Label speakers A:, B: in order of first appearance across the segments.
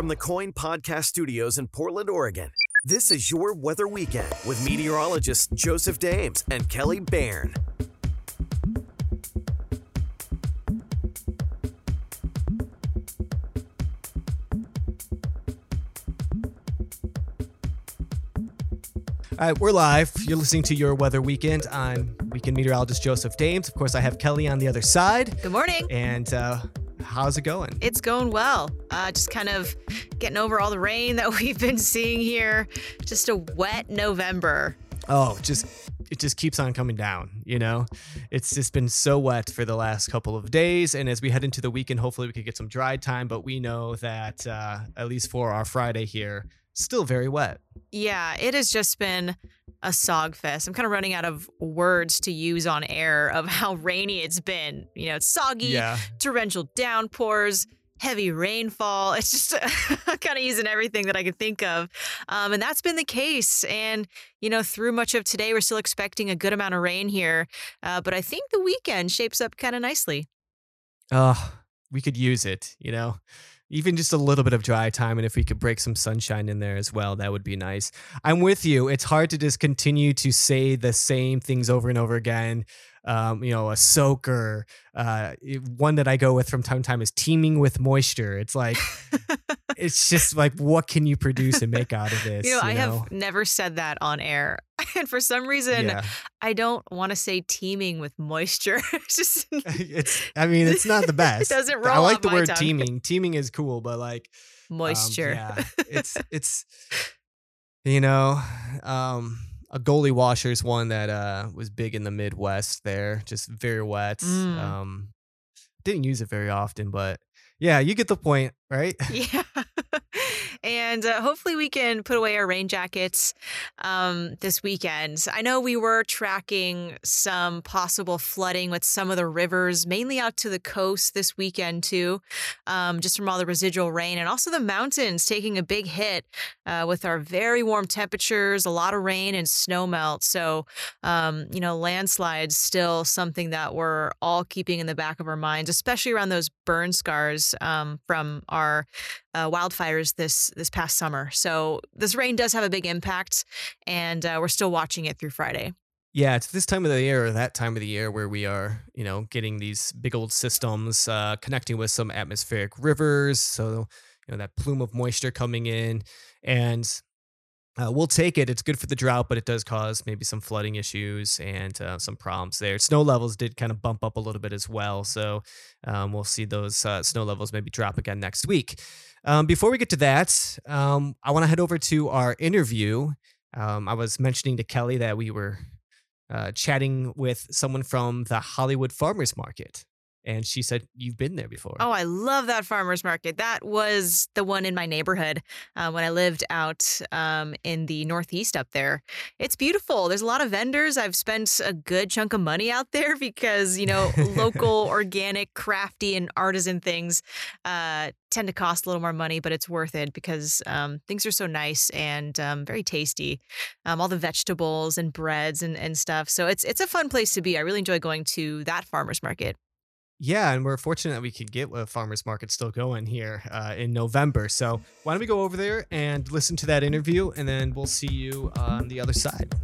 A: From the KOIN Podcast Studios in Portland, Oregon, this is your Weather Weekend with meteorologists Joseph Dames and Kelly Bayern.
B: All right, we're live. You're listening to your weather weekend. I'm weekend meteorologist Joseph Dames. Of course, I have Kelly on the other side.
C: Good morning.
B: And uh, how's it going?
C: It's going well. Uh, just kind of getting over all the rain that we've been seeing here. Just a wet November.
B: Oh, just it just keeps on coming down. You know, it's just been so wet for the last couple of days, and as we head into the weekend, hopefully we could get some dry time. But we know that uh, at least for our Friday here, still very wet.
C: Yeah, it has just been a sog fest. I'm kind of running out of words to use on air of how rainy it's been. You know, it's soggy,
B: Yeah.
C: torrential downpours, heavy rainfall. It's just kind of using everything that I could think of. Um, and that's been the case. And, you know, through much of today, we're still expecting a good amount of rain here. Uh, but I think the weekend shapes up kind of nicely.
B: Oh, we could use it. You know. Even just a little bit of dry time, and if we could break some sunshine in there as well, that would be nice. I'm with you. It's hard to just continue to say the same things over and over again. Um, you know, a soaker. Uh, one that I go with from time to time is teeming with moisture. It's like, it's just like, what can you produce and make out of this?
C: You know, I
B: know?
C: have never said that on air. And for some reason,
B: Yeah,
C: I don't want to say teeming with moisture. it's just
B: it's. I mean, it's not the best.
C: doesn't roll
B: I
C: like
B: the word
C: tongue.
B: teeming. Teeming is cool, but like, Um,
C: moisture.
B: yeah, it's it's you know, um, a gully washer is one that uh was big in the Midwest. There, just very wet.
C: Mm.
B: Um, didn't use it very often, but yeah, you get the point, right?
C: Yeah. And uh, hopefully we can put away our rain jackets um, this weekend. I know we were tracking some possible flooding with some of the rivers, mainly out to the coast this weekend, too, um, just from all the residual rain and also the mountains taking a big hit uh, with our very warm temperatures, a lot of rain and snow melt. So, um, you know, landslides still something that we're all keeping in the back of our minds, especially around those burn scars um, from our uh, wildfires this this past summer. So this rain does have a big impact, and uh, we're still watching it through Friday.
B: Yeah, it's this time of the year or that time of the year where we are, you know, getting these big old systems uh, connecting with some atmospheric rivers. So, you know, that plume of moisture coming in. And uh, we'll take it. It's good for the drought, but it does cause maybe some flooding issues and uh, some problems there. Snow levels did kind of bump up a little bit as well. So um, we'll see those uh, snow levels maybe drop again next week. Um, before we get to that, um, I want to head over to our interview. Um, I was mentioning to Kelly that we were uh, chatting with someone from the Hollywood Farmers Market. And she said, You've been there before.
C: Oh, I love that farmers market. That was the one in my neighborhood uh, when I lived out um, in the Northeast up there. It's beautiful. There's a lot of vendors. I've spent a good chunk of money out there because, you know, local, organic, crafty, and artisan things uh, tend to cost a little more money, but it's worth it because um, things are so nice and um, very tasty. Um, all the vegetables and breads and, and stuff. So it's it's a fun place to be. I really enjoy going to that farmers market.
B: Yeah, and we're fortunate that we could get a farmers market still going here uh, in November. So why don't we go over there and listen to that interview, and then we'll see you on the other side.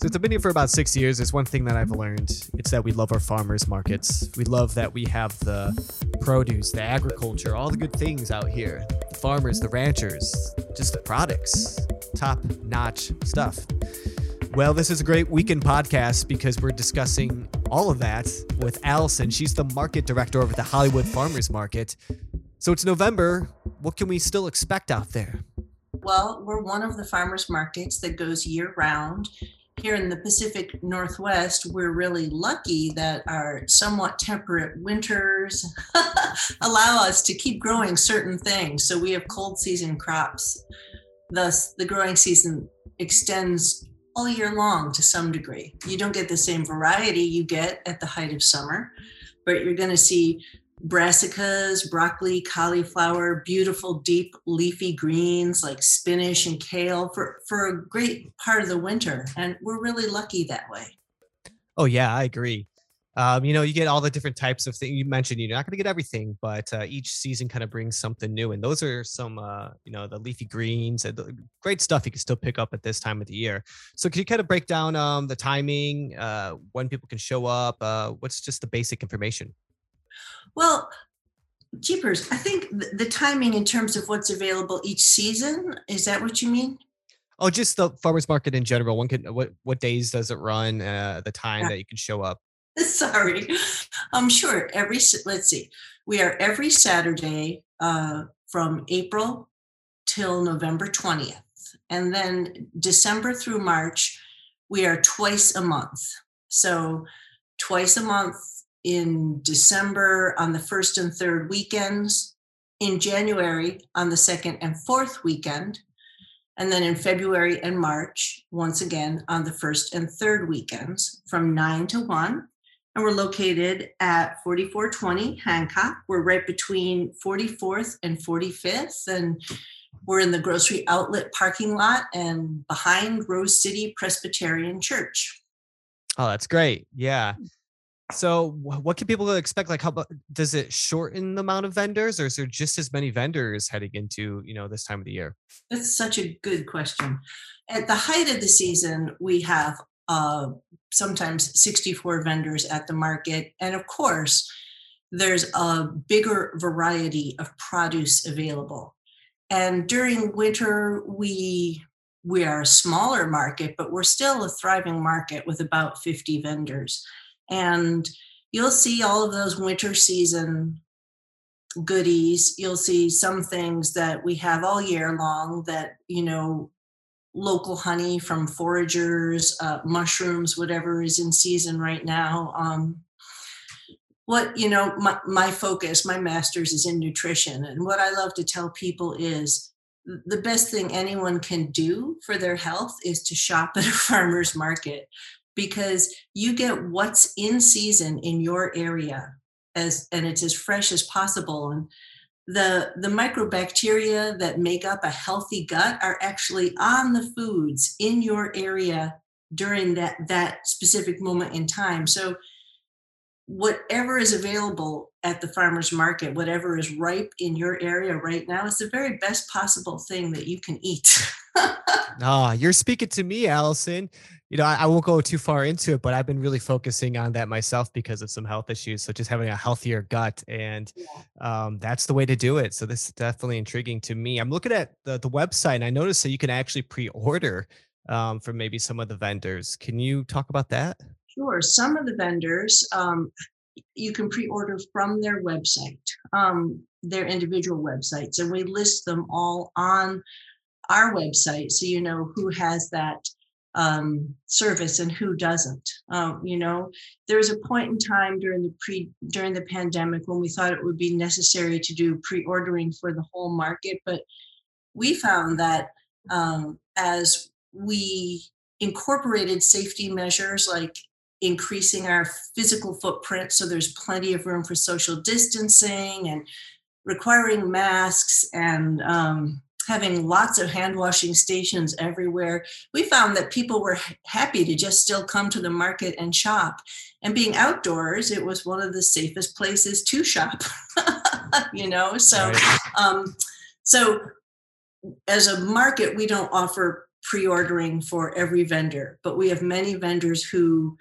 B: So I've been here for about six years, there's one thing that I've learned. It's that we love our farmers markets. We love that we have the produce, the agriculture, all the good things out here. The farmers, the ranchers, just the products. Top notch stuff. Well, this is a great weekend podcast because we're discussing all of that with Allison. She's the market director over at the Hollywood Farmers Market. So it's November. What can we still expect out there?
D: Well, we're one of the farmers markets that goes year round. Here in the Pacific Northwest, we're really lucky that our somewhat temperate winters allow us to keep growing certain things. So we have cold season crops. Thus, the growing season extends all year long to some degree. You don't get the same variety you get at the height of summer, but you're going to see brassicas, broccoli, cauliflower, beautiful deep leafy greens like spinach and kale for, for a great part of the winter. And we're really lucky that way.
B: Oh, yeah, I agree. Um, you know, you get all the different types of things you mentioned. You're not going to get everything, but uh, each season kind of brings something new. And those are some, uh, you know, the leafy greens and the great stuff you can still pick up at this time of the year. So, can you kind of break down um, the timing, uh, when people can show up? Uh, what's just the basic information?
D: Well, Jeepers, I think the timing in terms of what's available each season, is that what you mean?
B: Oh, just the farmers market in general. One can what what days does it run? Uh, the time yeah. that you can show up.
D: Sorry, I'm sure every let's see, we are every Saturday uh, from April till November 20th, and then December through March we are twice a month. So twice a month in December on the first and third weekends, in January on the second and fourth weekend, and then in February and March, once again on the first and third weekends from 9 to 1. And we're located at 4420 Hancock. We're right between 44th and 45th. And we're in the grocery outlet parking lot and behind Rose City Presbyterian Church.
B: Oh, that's great. Yeah. So, what can people expect? Like, how does it shorten the amount of vendors, or is there just as many vendors heading into you know this time of the year?
D: That's such a good question. At the height of the season, we have uh, sometimes 64 vendors at the market, and of course, there's a bigger variety of produce available. And during winter, we we are a smaller market, but we're still a thriving market with about 50 vendors. And you'll see all of those winter season goodies. You'll see some things that we have all year long that you know local honey from foragers uh, mushrooms whatever is in season right now um, what you know my, my focus my master's is in nutrition and what i love to tell people is the best thing anyone can do for their health is to shop at a farmer's market because you get what's in season in your area as and it's as fresh as possible and the the microbacteria that make up a healthy gut are actually on the foods in your area during that that specific moment in time. So whatever is available at the farmers market whatever is ripe in your area right now is the very best possible thing that you can eat.
B: Ah you're speaking to me allison you know, I, I, won't go too far into it, but I've been really focusing on that myself because of some health issues. So just having a healthier gut, and um, that's the way to do it. So this is definitely intriguing to me. I'm looking at the the website, and I noticed that you can actually pre-order um, from maybe some of the vendors. Can you talk about that?
D: Sure. Some of the vendors um, you can pre-order from their website, um, their individual websites, and we list them all on our website, so you know who has that um, service and who doesn't. Um, you know, there was a point in time during the pre during the pandemic when we thought it would be necessary to do pre-ordering for the whole market, but we found that um, as we incorporated safety measures like increasing our physical footprint so there's plenty of room for social distancing and requiring masks and um, having lots of hand washing stations everywhere, we found that people were happy to just still come to the market and shop. And being outdoors, it was one of the safest places to shop. you know, so um, so as a market, we don't offer pre-ordering for every vendor, but we have many vendors who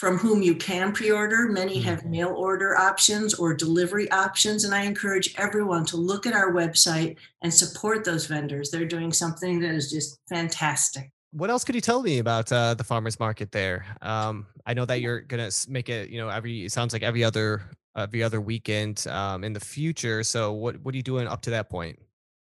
D: from whom you can pre-order. Many have mm-hmm. mail order options or delivery options, and I encourage everyone to look at our website and support those vendors. They're doing something that is just fantastic.
B: What else could you tell me about uh, the farmers market there? Um, I know that you're gonna make it, you know, every it sounds like every other every other weekend um, in the future. So what what are you doing up to that point?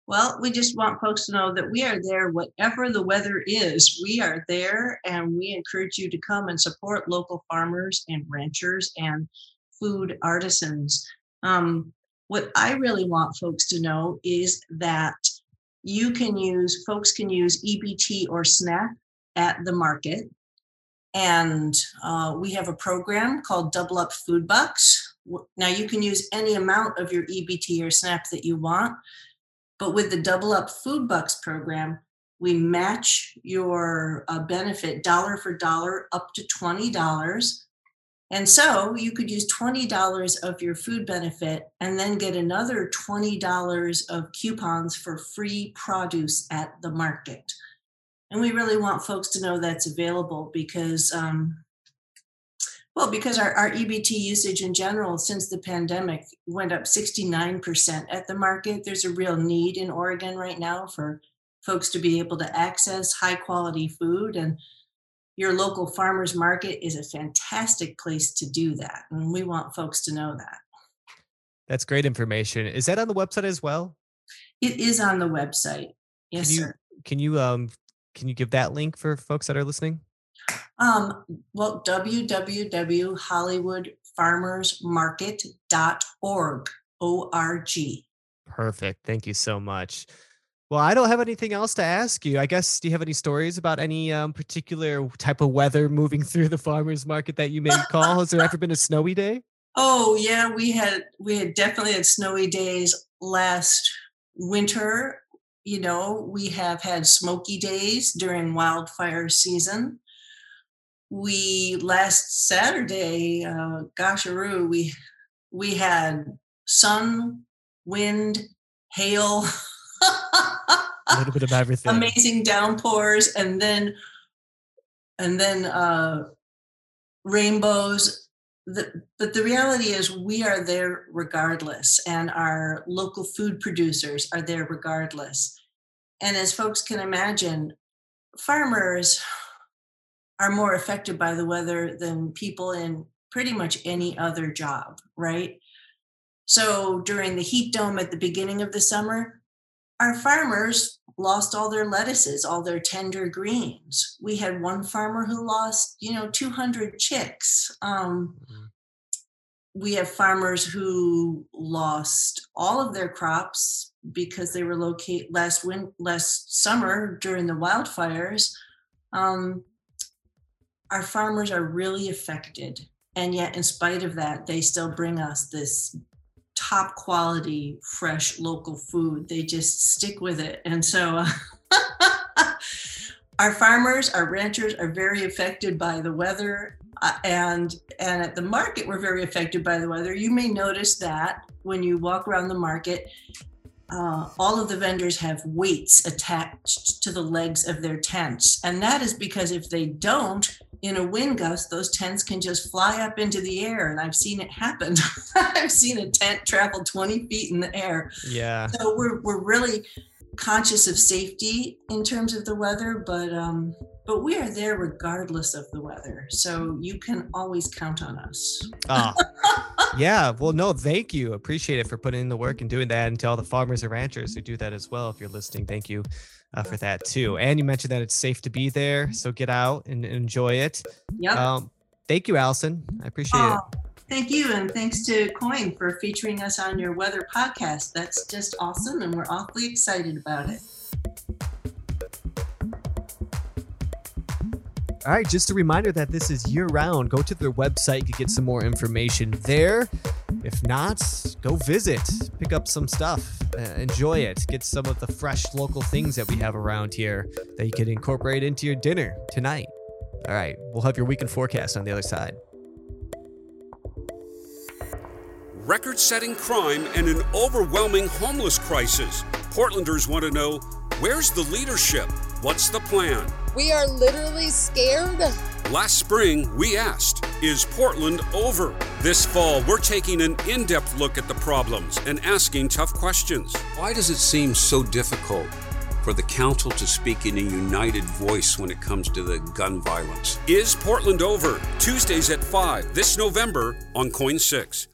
D: Well, we just want folks to know that we are there, whatever the weather is. We are there, and we encourage you to come and support local farmers and ranchers and food artisans. Um, what I really want folks to know is that you can use, folks can use EBT or SNAP at the market. And uh, we have a program called Double Up Food Bucks. Now, you can use any amount of your EBT or SNAP that you want. But with the Double Up Food Bucks program, we match your uh, benefit dollar for dollar up to $20. And so you could use $20 of your food benefit and then get another $20 of coupons for free produce at the market. And we really want folks to know that's available because, um, well, because our, our EBT usage in general since the pandemic went up 69% at the market. There's a real need in Oregon right now for folks to be able to access high quality food. And your local farmers market is a fantastic place to do that. And we want folks to know that.
B: That's great information. Is that on the website as well?
D: It is on the website. Yes,
B: can you,
D: sir.
B: Can you um can you give that link for folks that are listening?
D: Um, well, www.hollywoodfarmersmarket.org. O-R-G.
B: Perfect. Thank you so much. Well, I don't have anything else to ask you. I guess, do you have any stories about any um, particular type of weather moving through the farmers market that you may recall? Has there ever been a snowy day?
D: Oh yeah, we had we had definitely had snowy days last winter. You know, we have had smoky days during wildfire season. We last Saturday, uh, gosharoo, we we had sun, wind, hail,
B: a little bit of everything.
D: amazing downpours, and then and then uh, rainbows. The, but the reality is, we are there regardless, and our local food producers are there regardless. And as folks can imagine, farmers are more affected by the weather than people in pretty much any other job, right? So during the heat dome at the beginning of the summer, our farmers lost all their lettuces, all their tender greens. We had one farmer who lost, you know, 200 chicks. Um, mm-hmm. We have farmers who lost all of their crops because they were located last win last summer during the wildfires. Um, our farmers are really affected, and yet, in spite of that, they still bring us this top quality, fresh local food. They just stick with it. And so our farmers, our ranchers are very affected by the weather. Uh, and and at the market, we're very affected by the weather. You may notice that when you walk around the market, uh, all of the vendors have weights attached to the legs of their tents. And that is because if they don't, in a wind gust, those tents can just fly up into the air. And I've seen it happen. I've seen a tent travel 20 feet in the air.
B: Yeah.
D: So we're, we're really conscious of safety in terms of the weather, but um, but we are there regardless of the weather. So you can always count on us.
B: Oh, yeah. Well, no, thank you. Appreciate it for putting in the work and doing that. And to all the farmers and ranchers who do that as well, if you're listening, thank you uh, for that too. And you mentioned that it's safe to be there, so get out and enjoy it.
D: Yeah. Um,
B: thank you, Allison. I appreciate oh, it.
D: Thank you, and thanks to KOIN for featuring us on your weather podcast. That's just awesome, and we're awfully excited about it.
B: All right, just a reminder that this is year round. Go to their website to get some more information there. If not, go visit, pick up some stuff, uh, enjoy it, get some of the fresh local things that we have around here that you can incorporate into your dinner tonight. All right, we'll have your weekend forecast on the other side.
E: Record setting crime and an overwhelming homeless crisis. Portlanders want to know where's the leadership? What's the plan?
F: We are literally scared.
E: Last spring, we asked, Is Portland over? This fall, we're taking an in depth look at the problems and asking tough questions.
G: Why does it seem so difficult for the council to speak in a united voice when it comes to the gun violence?
E: Is Portland over? Tuesdays at 5 this November on KOIN 6.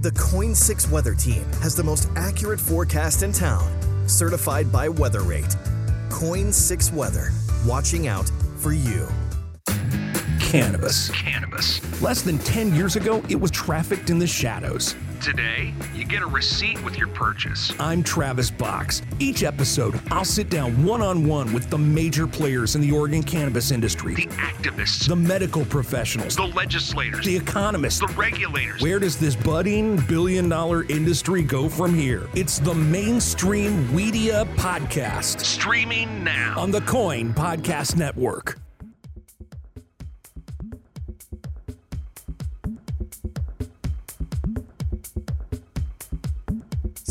A: The KOIN 6 weather team has the most accurate forecast in town, certified by WeatherRate. KOIN 6 Weather, watching out for you.
H: Cannabis. Cannabis. Less than 10 years ago, it was trafficked in the shadows.
I: Today, you get a receipt with your purchase.
H: I'm Travis Box. Each episode, I'll sit down one on one with the major players in the Oregon cannabis industry
I: the activists,
H: the medical professionals,
I: the legislators,
H: the economists,
I: the regulators.
H: Where does this budding billion dollar industry go from here? It's the mainstream media podcast.
I: Streaming now
H: on the KOIN Podcast Network.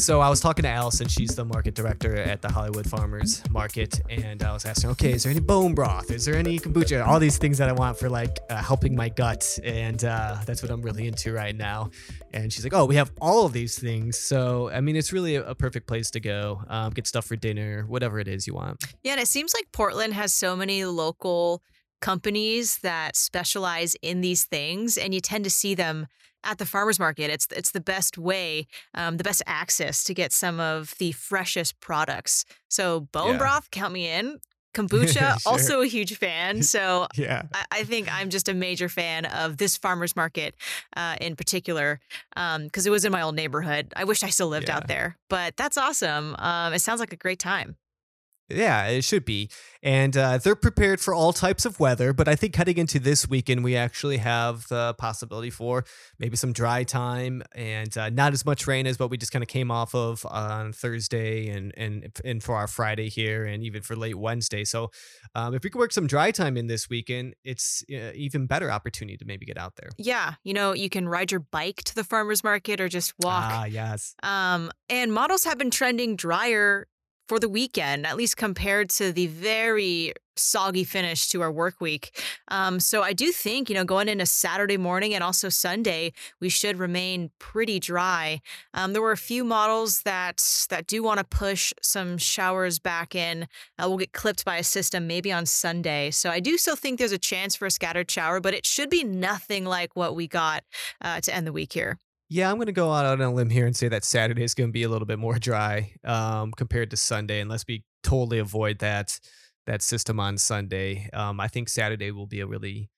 B: So I was talking to Allison. She's the market director at the Hollywood Farmers Market, and I was asking, okay, is there any bone broth? Is there any kombucha? All these things that I want for like uh, helping my gut, and uh, that's what I'm really into right now. And she's like, oh, we have all of these things. So I mean, it's really a, a perfect place to go. Um, get stuff for dinner, whatever it is you want.
C: Yeah, and it seems like Portland has so many local companies that specialize in these things, and you tend to see them at the farmers market. It's it's the best way, um, the best access to get some of the freshest products. So bone
B: Yeah.
C: broth, count me in. Kombucha,
B: Sure.
C: also a huge fan. So
B: Yeah.
C: I, I think I'm just a major fan of this farmers market uh, in particular because it was in my old neighborhood. I wish I still lived
B: Yeah.
C: out there, but that's awesome. Um, it sounds like a great time.
B: Yeah, it should be. And uh, they're prepared for all types of weather. But I think heading into this weekend, we actually have the possibility for maybe some dry time and uh, not as much rain as what we just kind of came off of on Thursday and, and, and for our Friday here and even for late Wednesday. So um, if we could work some dry time in this weekend, it's uh, even better opportunity to maybe get out there.
C: Yeah, you know, you can ride your bike to the farmers market or just walk.
B: Ah, yes.
C: Um, and models have been trending drier for the weekend, at least compared to the very soggy finish to our work week. Um, so I do think, you know, going into Saturday morning and also Sunday, we should remain pretty dry. Um, there were a few models that that do want to push some showers back in. Uh, we'll get clipped by a system maybe on Sunday. So I do still think there's a chance for a scattered shower, but it should be nothing like what we got uh, to end the week here.
B: Yeah, I'm going to go out on a limb here and say that Saturday is going to be a little bit more dry um, compared to Sunday, unless we totally avoid that that system on Sunday. Um, I think Saturday will be a really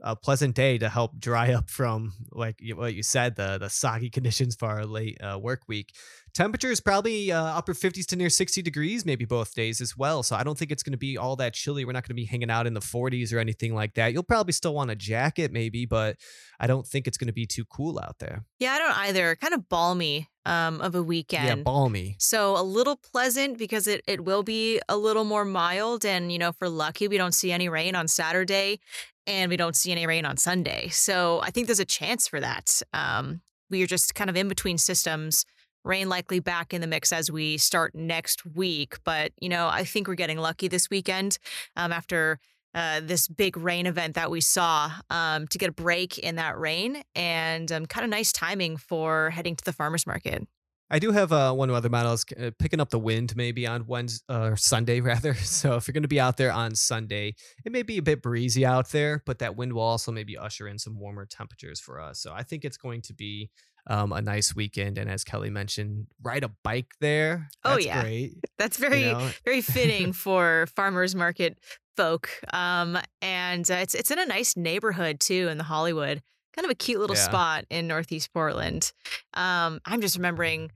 B: a pleasant day to help dry up from like what you said the the soggy conditions for our late uh, work week. Temperature is probably uh, upper 50s to near 60 degrees, maybe both days as well. So I don't think it's going to be all that chilly. We're not going to be hanging out in the 40s or anything like that. You'll probably still want a jacket, maybe, but I don't think it's going to be too cool out there.
C: Yeah, I don't either. Kind of balmy um, of a weekend.
B: Yeah, balmy.
C: So a little pleasant because it, it will be a little more mild. And, you know, for lucky, we don't see any rain on Saturday and we don't see any rain on Sunday. So I think there's a chance for that. Um, we are just kind of in between systems. Rain likely back in the mix as we start next week. But, you know, I think we're getting lucky this weekend um, after uh, this big rain event that we saw um, to get a break in that rain and um, kind of nice timing for heading to the farmer's market.
B: I do have uh, one other model is uh, picking up the wind maybe on Wednesday uh, or Sunday rather. So if you're going to be out there on Sunday, it may be a bit breezy out there, but that wind will also maybe usher in some warmer temperatures for us. So I think it's going to be um, a nice weekend. And as Kelly mentioned, ride a bike there.
C: Oh, yeah.
B: great.
C: That's very
B: know?
C: very fitting for farmers market folk. Um, and uh, it's it's in a nice neighborhood too in the Hollywood. Kind of a cute little
B: Yeah.
C: spot in Northeast Portland. Um, I'm just remembering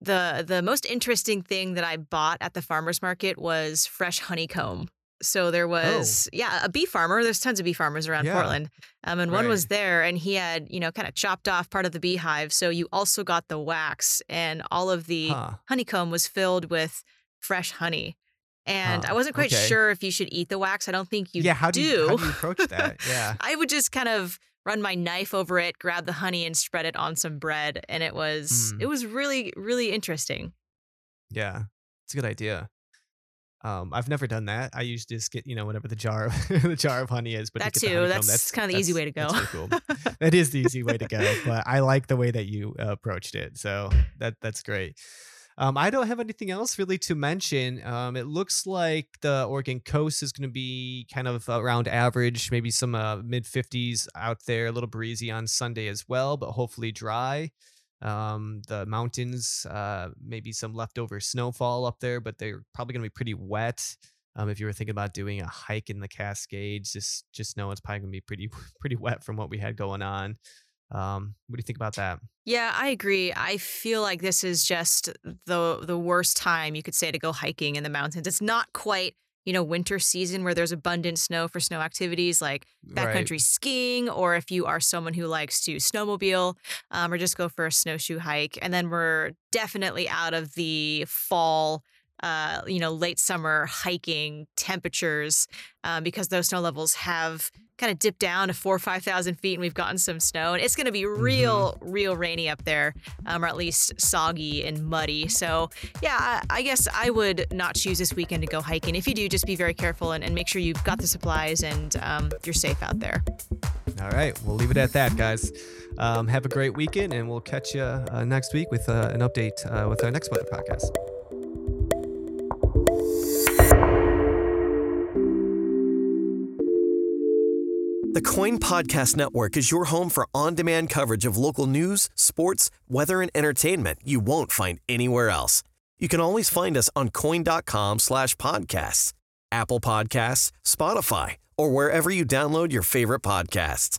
C: the the most interesting thing that I bought at the farmers market was fresh honeycomb. So there was yeah a bee farmer. There's tons of bee farmers around
B: Oh. Yeah.
C: Portland, um, and one was there, and he had you know kind of chopped off part of the beehive. So you also got the wax, and all of the
B: Huh.
C: honeycomb was filled with fresh honey. And I wasn't quite
B: okay.
C: sure if you should eat the wax. I don't think you
B: yeah. How do, you, how
C: do.
B: do you approach that? Yeah.
C: I would just kind of run my knife over it, grab the honey, and spread it on some bread, and it was
B: Mm.
C: it was really really interesting.
B: Yeah, it's a good idea. Um, I've never done that. I usually just get you know whatever the jar of, the jar of honey is, but
C: That too,
B: honeycomb,
C: that's kinda the easy way to go.
B: really cool. that is the easy way to go, but I like the way that you uh, approached it. So that that's great. Um, I don't have anything else really to mention. Um, it looks like the Oregon coast is going to be kind of around average, maybe some uh, mid 50s out there, a little breezy on Sunday as well, but hopefully dry. Um, the mountains, uh, maybe some leftover snowfall up there, but they're probably going to be pretty wet. Um, if you were thinking about doing a hike in the Cascades, just just know it's probably going to be pretty pretty wet from what we had going on. Um, what do you think about that?
C: Yeah, I agree. I feel like this is just the the worst time you could say to go hiking in the mountains. It's not quite, you know, winter season where there's abundant snow for snow activities like backcountry skiing, or if you are someone who likes to snowmobile um, or just go for a snowshoe hike. And then we're definitely out of the fall uh, you know, late summer hiking temperatures um, because those snow levels have kind of dipped down to four or 5,000 feet and we've gotten some snow. And it's going to be real, real rainy up there, um, or at least soggy and muddy. So, yeah, I, I guess I would not choose this weekend to go hiking. If you do, just be very careful and, and make sure you've got the supplies and um, you're safe out there.
B: All right, we'll leave it at that, guys. Um, have a great weekend, and we'll catch you uh, next week with uh, an update uh, with our next weather podcast.
A: The KOIN Podcast Network is your home for on demand coverage of local news, sports, weather, and entertainment you won't find anywhere else. You can always find us on koin.com slash podcasts, Apple Podcasts, Spotify, or wherever you download your favorite podcasts.